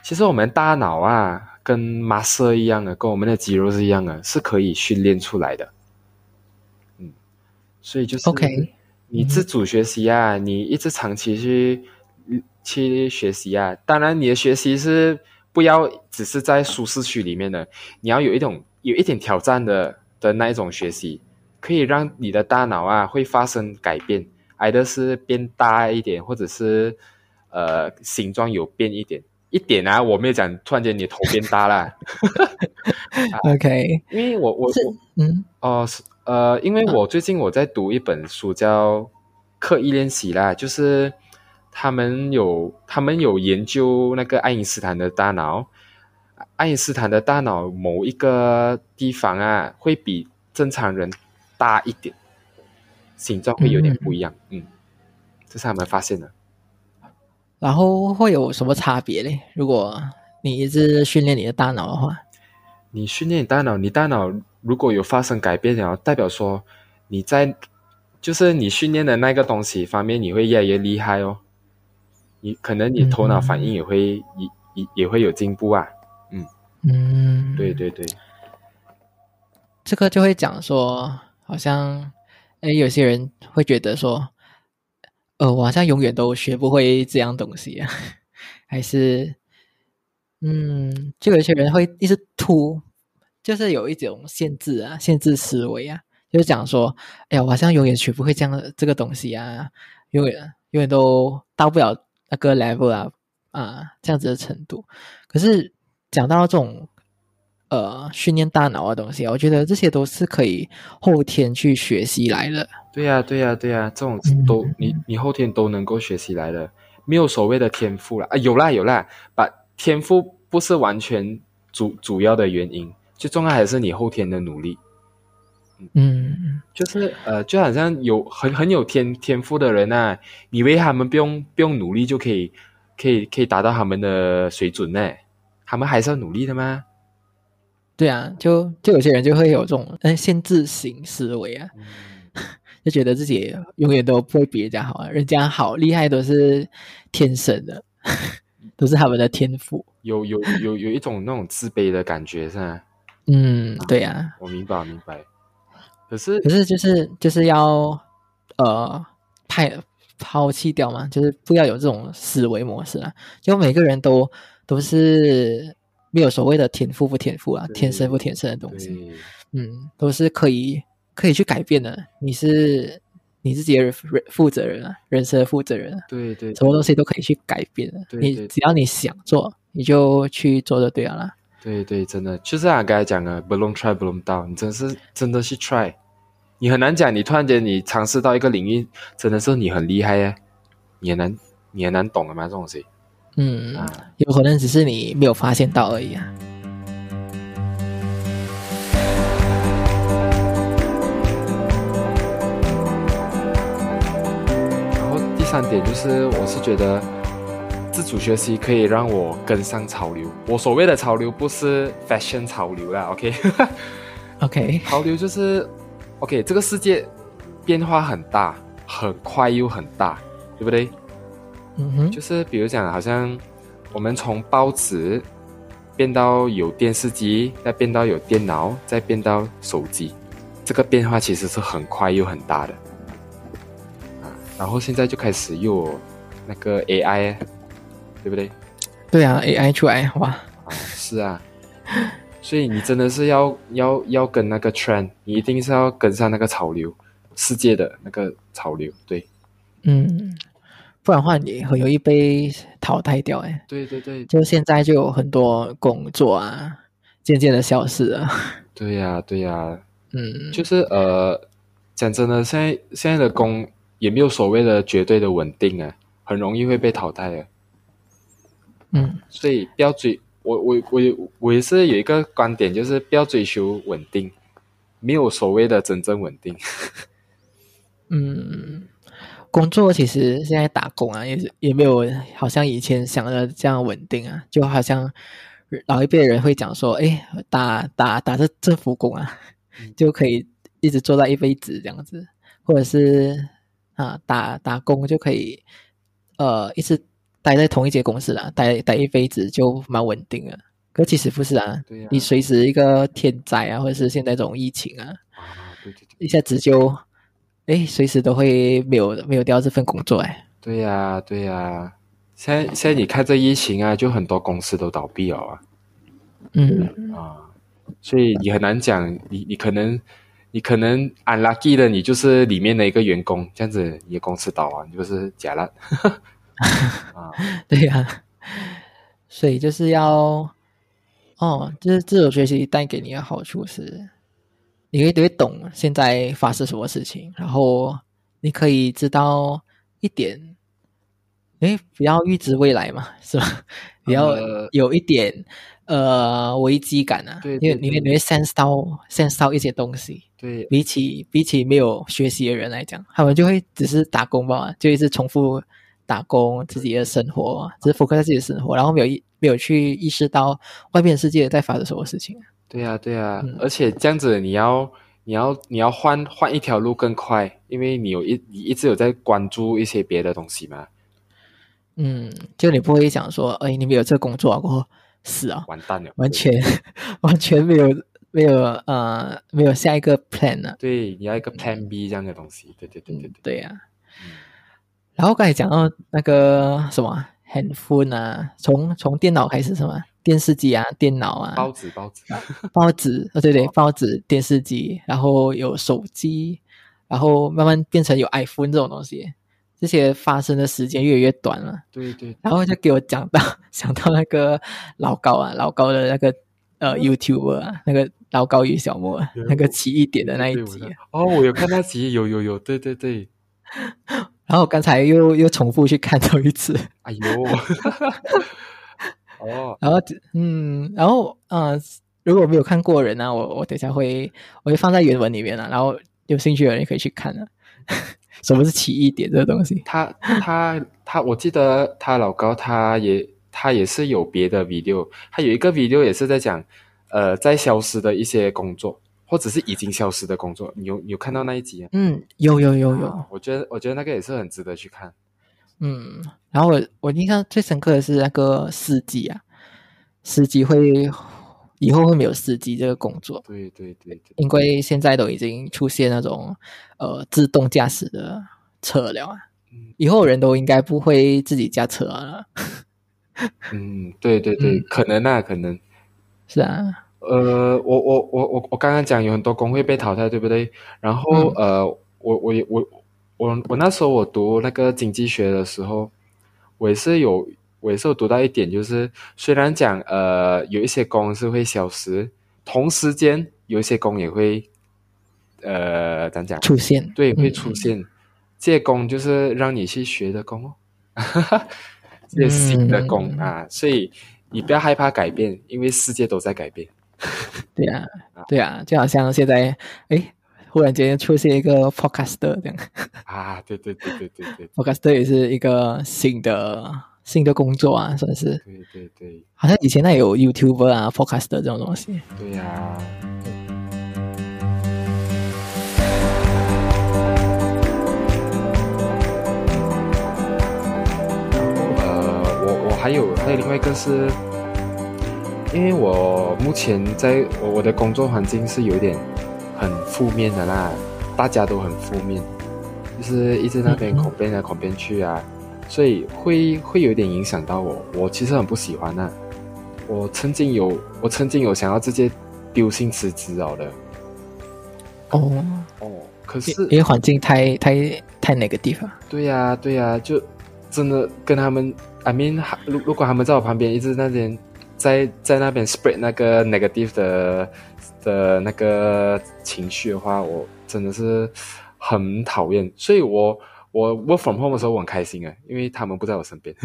其实我们大脑啊，跟 muscle 一样的，跟我们的肌肉是一样的，是可以训练出来的。嗯，所以就是 OK，你自主学习啊，你一直长期去去学习啊，当然你的学习是。不要只是在舒适区里面的，你要有一种有一点挑战的的那一种学习，可以让你的大脑啊会发生改变，挨的是变大一点，或者是呃形状有变一点一点啊。我没有讲突然间你头变大了。OK，因为我我嗯哦是呃，因为我最近我在读一本书叫《刻意练习》啦，就是。他们有，他们有研究那个爱因斯坦的大脑，爱因斯坦的大脑某一个地方啊，会比正常人大一点，形状会有点不一样。嗯，这是他们发现的。然后会有什么差别嘞？如果你一直训练你的大脑的话，你训练你大脑，你大脑如果有发生改变，然后代表说你在就是你训练的那个东西方面，你会越来越厉害哦。你可能你头脑反应也会也也也会有进步啊，嗯嗯，对对对，这个就会讲说，好像哎，有些人会觉得说，呃，我好像永远都学不会这样东西啊，还是嗯，就有些人会一直突，就是有一种限制啊，限制思维啊，就是讲说，哎呀，我好像永远学不会这样的这个东西啊，永远永远都到不了。那个 level 啊啊，这样子的程度。可是讲到这种呃训练大脑的东西，我觉得这些都是可以后天去学习来的。对呀，对呀，对呀，这种都你你后天都能够学习来的。没有所谓的天赋了啊，有啦有啦，把天赋不是完全主主要的原因，最重要还是你后天的努力。嗯就是呃，就好像有很很有天天赋的人啊，你以为他们不用不用努力就可以可以可以达到他们的水准呢？他们还是要努力的吗？对啊，就就有些人就会有这种嗯限制型思维啊，就觉得自己永远都不会比人家好啊，人家好厉害都是天生的，都是他们的天赋。有有有有一种那种自卑的感觉是吧？嗯，对呀、我明白明白。可是可是就是就是要呃派抛弃掉嘛，就是不要有这种思维模式啊。就每个人都都是没有所谓的天赋不天赋啊，天生不天生的东西，嗯，都是可以可以去改变的。你是你自己的人负责人啊，人生的负责人啊，对对什么东西都可以去改变的。对对你只要你想做，你就去做就对了啦。对对，真的就是啊，刚才讲的，不 try 不 down，你真是真的去 try，你很难讲，你突然间你尝试到一个领域，真的是你很厉害耶，你很难你很难懂的嘛，这种东西嗯，啊，有可能只是你没有发现到而已啊。然后第三点就是，我是觉得自主学习可以让我跟上潮流。我所谓的潮流不是 fashion 潮流啦，OK，OK，潮流就是 OK，这个世界变化很大，很快又很大，对不对？嗯哼，就是比如讲，好像我们从报纸变到有电视机，再变到有电脑，再变到手机，这个变化其实是很快又很大的啊。然后现在就开始又有那个 AI，对不对？对啊，AI 出来哇，啊，是啊，所以你真的是要要要跟那个 trend，你一定是要跟上那个潮流，世界的那个潮流。对，嗯，不然的话你很容易被淘汰掉哎。对对对，就现在就有很多工作啊，渐渐的消失了。对呀、对呀、嗯，就是呃，讲真的，现在现在的工也没有所谓的绝对的稳定啊，很容易会被淘汰的。嗯所以不要追我我我也我也是有一个观点，就是不要追求稳定，没有所谓的真正稳定。嗯，工作其实现在打工啊，也是也没有好像以前想的这样稳定啊，就好像老一辈人会讲说，哎，打打打这政府工啊，就可以一直做到一辈子这样子，或者是啊打打工就可以呃一直待在同一间公司啦，待待一辈子就蛮稳定的。可其实不是啊，你随时一个天灾啊，或者是现在这种疫情啊，啊，对对对，一下子就，哎，随时都会没有没有掉这份工作哎。对呀、对呀、现在现在你看这疫情啊，就很多公司都倒闭了啊。嗯啊，所以你很难讲，你你可能你可能 unlucky 的，你就是里面的一个员工，这样子你的公司倒啊，你就是假烂啊，对呀、所以就是要，哦，就是自主学习带给你的好处是，你会会懂现在发生什么事情，然后你可以知道一点，诶，不要预知未来嘛，是吧？你要呃有一点呃危机感啊，对因为你会你会 sense 到 sense 到一些东西，对比起比起没有学习的人来讲，他们就会只是打工吧，就一直重复打工自己的生活，只是 focus 在自己的生活，然后没有意没有去意识到外面的世界在发生什么事情。对呀、对呀、嗯。而且这样子你要你要你要换换一条路更快，因为你有一你一直有在关注一些别的东西嘛，嗯，就你不会想说，哎，你没有这个工作啊过后死啊，完蛋了，完全 完全没有没有呃没有下一个 plan 啊、对，你要一个 Plan B 这样的东西，对对对对嗯对，，对呀、嗯然后刚才讲到那个什么 handphone 啊，从从电脑开始什么电视机啊、电脑啊、包子包子，报纸，呃，对对哦，报纸、电视机，然后有手机，然后慢慢变成有 iPhone 这种东西，这些发生的时间越来越短了。对对。然后就给我讲到 想到那个老高啊，老高的那个呃 YouTuber 啊，那个老高与小莫那个奇异点的那一集。啊，哦，我有看那集，有有有，对对对，然然后刚才又又重复去看到一次，哎呦，哦，然后嗯，然后呃，如果没有看过人呢、我我等一下会我会放在原文里面啊，然后有兴趣的人可以去看啊。什么是奇异点这个东西？他他他，我记得他老高他也他也是有别的 video，他有一个 video 也是在讲呃在消失的一些工作，或者是已经消失的工作。你有你有看到那一集啊？嗯，有有有有，啊我觉得我觉得那个也是很值得去看。嗯，然后我我印象最深刻的是那个司机啊，司机会以后会没有司机这个工作，对对对对，因为现在都已经出现那种呃自动驾驶的车了啊嗯，以后人都应该不会自己驾车了，嗯，对对对，可能啊，可能。是啊，呃，我我我我我刚刚讲有很多工会被淘汰，对不对？然后、嗯呃，我我也我我我那时候我读那个经济学的时候，我也是有我也是有读到一点，就是虽然讲呃有一些工是会消失，同时间有一些工也会呃怎讲？出现对，会嗯出现。这些工就是让你去学的工哦，这些新的工、嗯啊，所以你不要害怕改变，因为世界都在改变。对啊，对啊，就好像现在哎，忽然间出现一个 podcaster 这样啊，对对对对对对，podcaster 也是一个新的新的工作啊，算是。对对对好像以前那有 YouTuber 啊、Podcaster 这种东西。对呀、呃，我我还有还有另外一个是，因为我目前在我我的工作环境是有点很负面的啦，大家都很负面，就是一直那边嗯嗯。complain 来 complain 去啊，所以会会有点影响到我，我其实很不喜欢啊。我曾经有我曾经有想要直接丢薪辞职了。的哦，哦，可是因为环境太太太 negative 了。对呀、对呀、就真的跟他们，I mean，如如果他们在我旁边一直那边在在那边 spread 那个 negative 的的那个情绪的话，我真的是很讨厌。所以我我 work from home 的时候我很开心啊，因为他们不在我身边，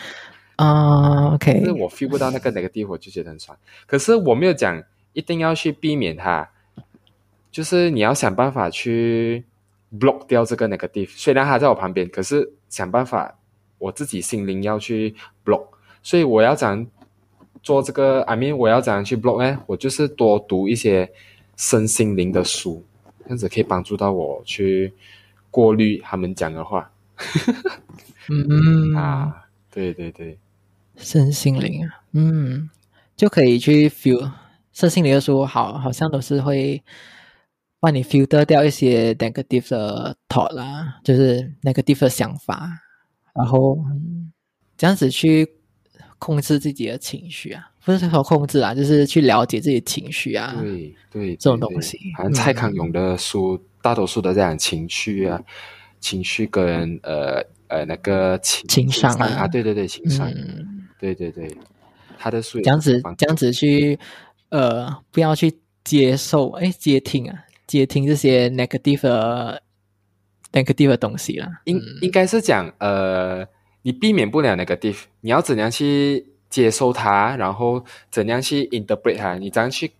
啊，OK，就是我 feel 不到那个 negative，我就觉得很爽。可是我没有讲一定要去避免它，就是你要想办法去 block 掉这个 negative。虽然他在我旁边，可是想办法我自己心灵要去 block。所以我要怎样做这个？I mean，我要怎样去 block 呢？我就是多读一些身心灵的书，这样子可以帮助到我去过滤他们讲的话、嗯，啊。对对对，身心灵啊，嗯，就可以去 feel 身心灵的书，好，好像都是会帮你 filter 掉一些 negative 的 thought 啦，就是 negative 的想法，然后、嗯、这样子去控制自己的情绪啊，不是说控制啊，就是去了解自己的情绪啊，对对，这种对东西。好像蔡嗯康永的书，大多数都在讲情绪啊，情绪跟呃呃那个情情商啊。啊，对对对，情商，嗯，对对对，他的书也这样子这样子去呃，不要去接受哎接听啊，接听这些 negative 的 negative 的东西啦。应嗯。应该是讲呃，你避免不了 negative，你要怎样去接受它，然后怎样去 interpret 它，你怎样去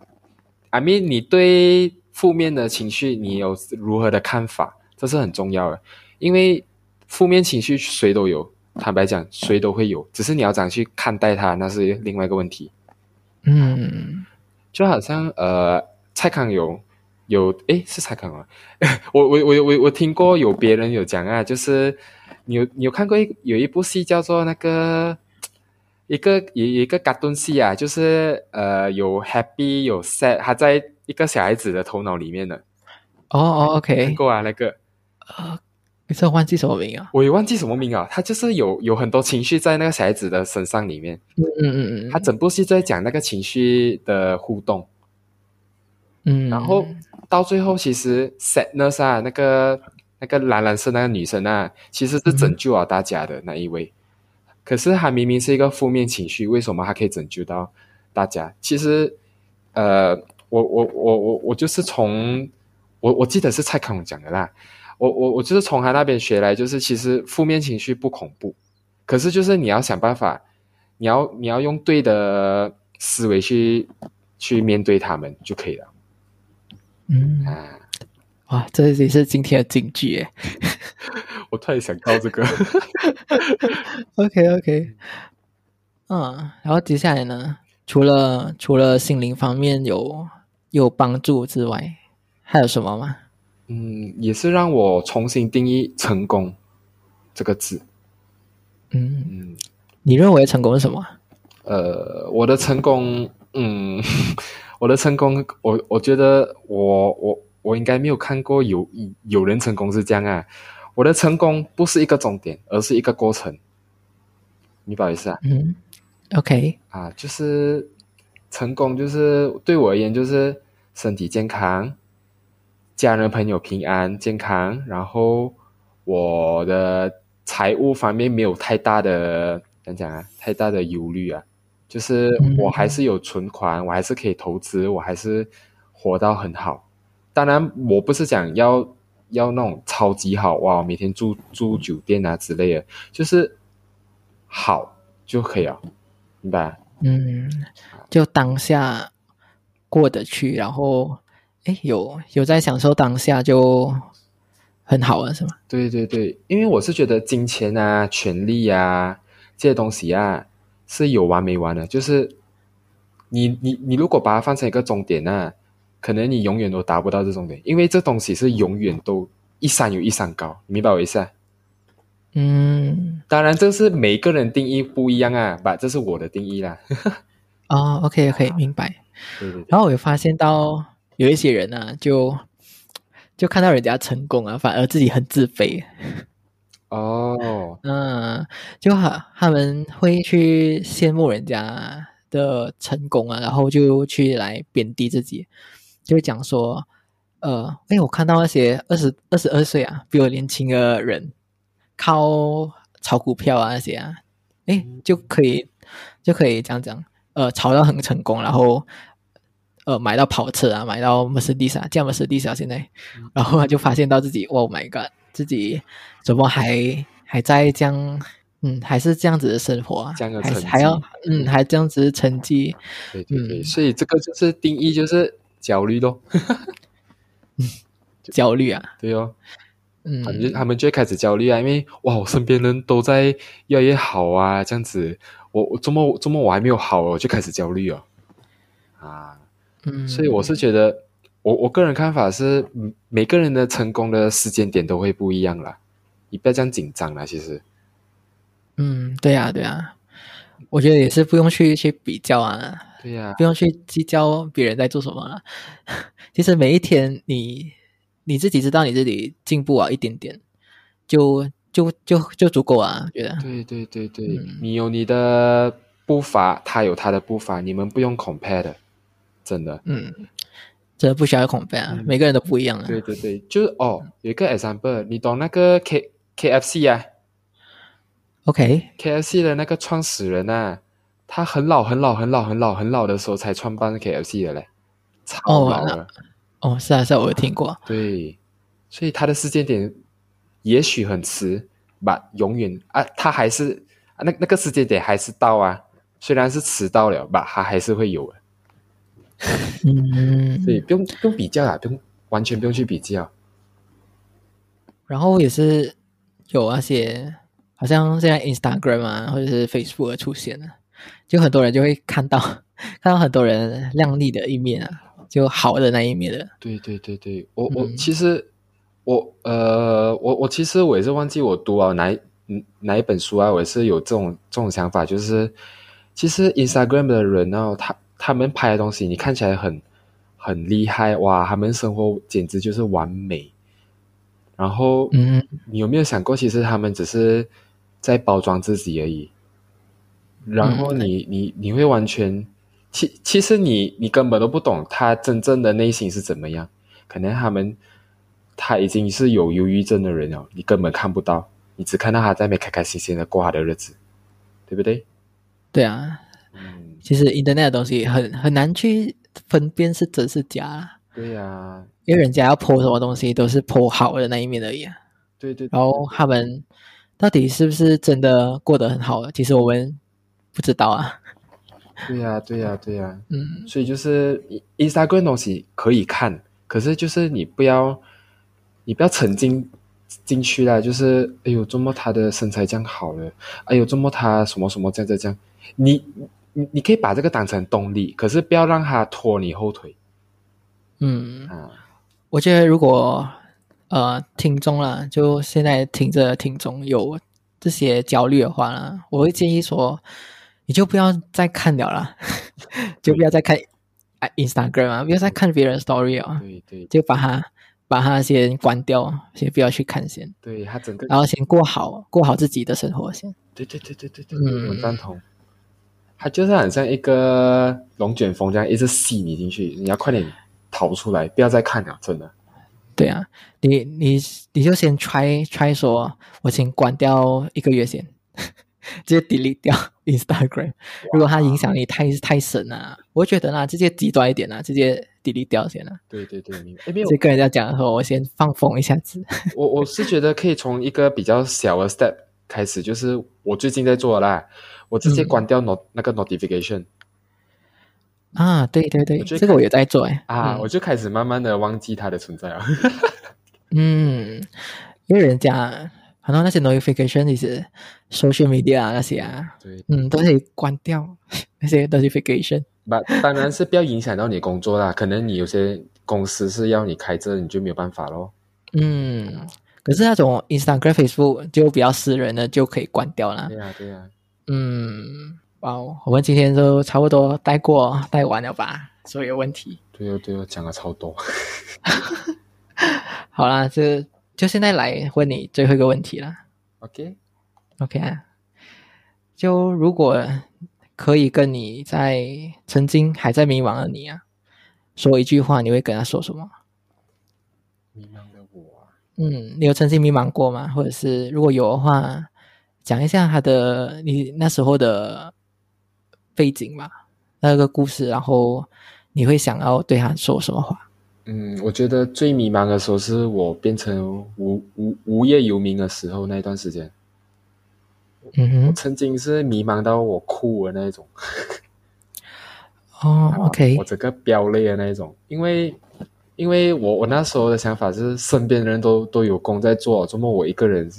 ，I mean，你对负面的情绪你有如何的看法，这是很重要的，因为负面情绪谁都有，坦白讲谁都会有，只是你要怎样去看待它，那是另外一个问题。嗯就好像呃，蔡康永有诶，是蔡康永啊，我我我我我听过有别人有讲啊，就是你有你有看过一有一部戏叫做那个一个有有一个卡通戏啊，就是呃有 happy 有 sad，它在一个小孩子的头脑里面的，哦哦，OK，过啊那个。你这忘记什么名啊？我也忘记什么名啊，他就是有有很多情绪在那个小孩子的身上里面，嗯嗯嗯嗯，他整部戏在讲那个情绪的互动，嗯，然后到最后，其实 sadness 啊，那个那个蓝蓝色那个女生啊，其实是拯救了大家的那一位。可是她明明是一个负面情绪，为什么她可以拯救到大家？其实，呃，我我我我我就是从我我记得是蔡康永讲的啦。我我我就是从他那边学来，就是其实负面情绪不恐怖，可是就是你要想办法，你要你要用对的思维去去面对他们就可以了。嗯，啊，哇，这也是今天的金句耶。我突然想到这个，OK OK，嗯，然后接下来呢，除了除了心灵方面有有帮助之外，还有什么吗？嗯，也是让我重新定义成功这个字。嗯，嗯，你认为成功是什么？呃，我的成功，嗯，我的成功，我我觉得我我我应该没有看过有有人成功是这样啊。我的成功不是一个终点，而是一个过程。你不好意思啊嗯，OK，啊，就是成功，就是对我而言，就是身体健康，家人朋友平安健康，然后我的财务方面没有太大的怎样讲啊，太大的忧虑啊，就是我还是有存款，我还是可以投资，我还是活到很好。当然，我不是讲要要那种超级好哇，每天住住酒店啊之类的，就是好就可以了，明白？嗯，就当下过得去，然后哎，有有在享受当下就很好了，是吗？对对对，因为我是觉得金钱啊、权利啊这些东西啊是有完没完的，就是你你你如果把它放成一个终点啊，可能你永远都达不到这终点，因为这东西是永远都一山有一山高，你明白我意思啊？嗯，当然，这是每个人定义不一样啊，把这是我的定义啦。哦，OK OK，明白。对对对，然后我有发现到有一些人啊，就就看到人家成功啊，反而自己很自卑。哦，嗯，就他他们会去羡慕人家的成功啊，然后就去来贬低自己，就会讲说，呃，哎，我看到那些二十二十二岁啊，比我年轻的人，靠炒股票啊那些啊，哎，就可以就可以这样讲，呃，炒到很成功，然后。呃，买到跑车啊，买到 Mercedes 啊，这样 Mercedes 啊，现在，然后他就发现到自己，Oh my God，自己怎么还还在这样，嗯，还是这样子的生活啊，这样的成绩还还要，嗯，还这样子的成绩，对对对，嗯。所以这个就是定义就是焦虑咯。焦虑啊，对哦，嗯。他们就他们就会开始焦虑啊，因为哇，我身边人都在越来越好啊，这样子，我我周末周末我还没有好哦，我就开始焦虑哦，啊，嗯，所以我是觉得，我我个人看法是，嗯每个人的成功的时间点都会不一样啦，你不要这样紧张啦，其实，嗯，对啊，对啊，我觉得也是不用去去比较啊，对呀、不用去计较别人在做什么了。其实每一天你你自己知道你自己进步啊一点点，就就就就足够啊，我觉得。对对对对，嗯你有你的步伐，他有他的步伐，你们不用 compare 的，真的。嗯，真的不需要 compare，、啊嗯。每个人都不一样啊。对对对，就是哦，有一个 example，你懂那个 K KFC 啊？OK，，KFC 的那个创始人啊，他很老很老很老很老很老的时候才创办 KFC 的嘞，超哦那老了。哦，是啊是啊，我有听过。对，所以他的时间点也许很迟，把，永远啊，他还是啊那那个时间点还是到啊，虽然是迟到了吧，他还是会有的，嗯，所以不用不用比较啦，不用完全不用去比较。然后也是有那些，好像现在 Instagram 啊，或者是 Facebook 的出现了，就很多人就会看到 看到很多人靓丽的一面啊，就好的那一面的。对对对对，我我嗯其实我呃我我其实我也是忘记我读啊哪一嗯哪一本书啊，我也是有这种这种想法，就是其实 Instagram 的人呢、他他们拍的东西，你看起来很很厉害哇，他们生活简直就是完美。然后，嗯你有没有想过，其实他们只是在包装自己而已？然后嗯你、你你会完全，其其实你你根本都不懂他真正的内心是怎么样。可能他们他已经是有忧郁症的人了，你根本看不到，你只看到他在那边开开心心的过他的日子，对不对？对啊，嗯，其实 Internet 的东西很很难去分辨是真是假啦，对呀、因因为人家要 po 什么东西都是 po 好的那一面而已、啊，对对，然后他们到底是不是真的过得很好？其实我们不知道啊。对呀、对呀、对呀、嗯。所以就是 Instagram 东西可以看，可是就是你不要，你不要沉浸进去啦。就是哎呦，周末他的身材这样好了，哎呦，周末他什么什么这样这样这样，你你你可以把这个当成动力，可是不要让它拖你后腿嗯，啊。我觉得如果呃听众啦，就现在听着听众有这些焦虑的话啦，我会建议说，你就不要再看了啦，就不要再看啊 Instagram 啊，不要再看别人 story 啊，对对就把它把它先关掉，先不要去看先，对，他整个然后先过好过好自己的生活先。对对对对对对，嗯我赞同。它就是很像一个龙卷风这样，一直吸你进去，你要快点逃出来，不要再看了，真的。对啊，你你你就先 try try 说，我先关掉一个月先，直接 delete 掉 Instagram。如果它影响你太太深啊，我觉得啦，直接极端一点啊，直接 delete 掉先啊。对对对，明白。哎，没有直接，跟人家讲说，我先放风一下子。我我是觉得可以从一个比较小的 step 开始，就是我最近在做的啦，我直接嗯关掉 not、那个 notification 啊，对对对，这个我也在做哎。啊，嗯我就开始慢慢的忘记它的存在了。嗯，因为人家很多那些 notification 其实 social media 啊那些啊，对，嗯，都可以关掉 那些 notification。把当然是不要影响到你工作啦，可能你有些公司是要你开着，你就没有办法咯。嗯，可是那种 Instagram、Facebook 就比较私人的就可以关掉了对。呀、对呀、嗯，哇哦，我们今天都差不多带过带完了吧？所有问题。对哦对哦，讲了超多。好啦，就就现在来问你最后一个问题啦。OK，OK 啊，就如果可以跟你在曾经还在迷茫的你啊，说一句话，你会跟他说什么？迷茫嗯，你有曾经迷茫过吗？或者是如果有的话，讲一下他的你那时候的背景吧，那个故事，然后你会想要对他说什么话？嗯，我觉得最迷茫的时候是我变成无无无业游民的时候那一段时间，嗯哼，曾经是迷茫到我哭的那一种。哦 啊，OK，我整个飙泪的那一种，因为因为我我那时候的想法是，身边的人都都有工在做，怎么我一个人，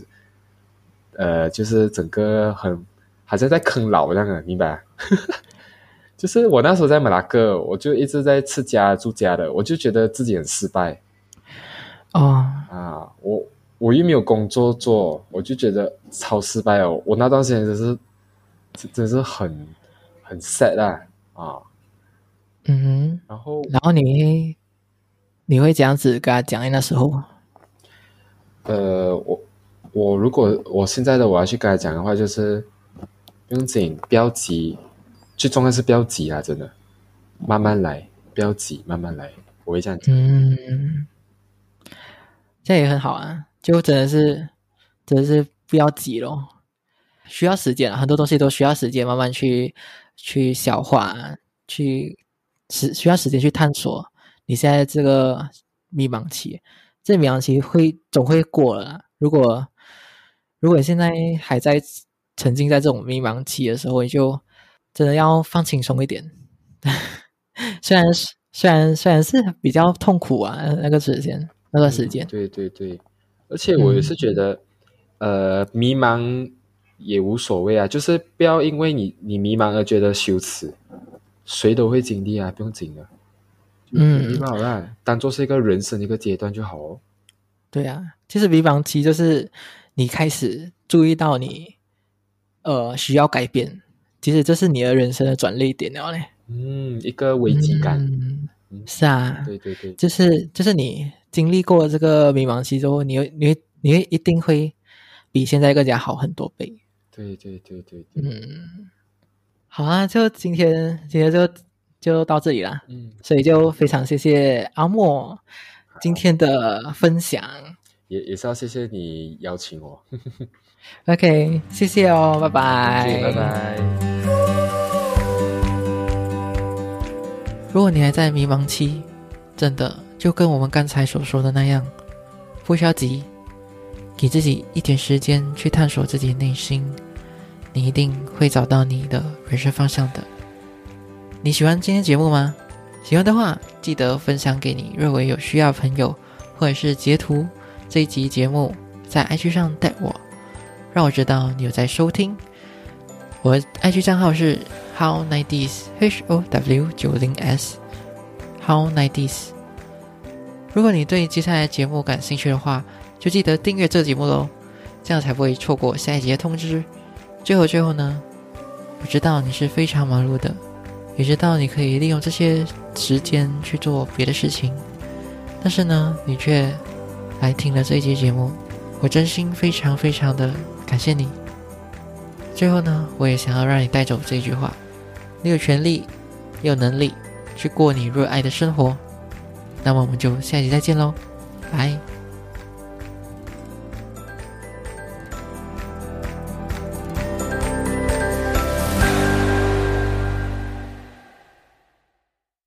呃，就是整个很好像在坑老这样的，明白？就是我那时候在马拉各，我就一直在吃家住家的，我就觉得自己很失败哦，啊，我我又没有工作做，我就觉得超失败哦。我那段时间真是真真是很很 sad 啊啊，嗯然后，然后你你会这样子跟他讲？那时候，呃，我我如果我现在的我要去跟他讲的话，就是不用紧，不要急，最重要是不要急啊，真的，慢慢来，不要急，慢慢来，我会这样讲。嗯，这样也很好啊，就真的是真的是不要急咯，需要时间啊，很多东西都需要时间慢慢去去消化，去时需要时间去探索。你现在这个迷茫期，这迷茫期会总会过了。如果如果你现在还在沉浸在这种迷茫期的时候，你就真的要放轻松一点。虽然是虽然虽然是比较痛苦啊，那个时间那段时间，对对对，而且我也是觉得，呃，迷茫也无所谓啊，就是不要因为你你迷茫而觉得羞耻，谁都会经历啊，不用紧的。嗯好啦，当做是一个人生的一个阶段就好哦。对啊，其实迷茫期就是你开始注意到你呃需要改变，其实这是你的人生的转捩点了嘞。嗯，一个危机感，嗯嗯是啊，对对对，就是就是你经历过这个迷茫期之后，你会你会你会一定会比现在更加好很多倍。对对对对对，嗯，好啊，就今天今天就就到这里啦。嗯，所以就非常谢谢阿莫今天的分享。也也是要谢谢你邀请我，OK，谢谢哦，拜拜，拜拜。如果你还在迷茫期，真的就跟我们刚才所说的那样，不需要急，给自己一点时间去探索自己内心，你一定会找到你的人生方向的。你喜欢今天节目吗？喜欢的话，记得分享给你认为有需要的朋友，或者是截图这一集节目在 IG 上带我，让我知道你有在收听。我 IG 账号是 how nineties h o w 九零 s how nineties。如果你对接下来节目感兴趣的话，就记得订阅这节目喽，这样才不会错过下一集的通知。最后最后呢，我知道你是非常忙碌的。也知道你可以利用这些时间去做别的事情，但是呢，你却来听了这一期节目，我真心非常非常的感谢你。最后呢，我也想要让你带走这句话：你有权利，有能力去过你热爱的生活。那么我们就下期再见喽，拜。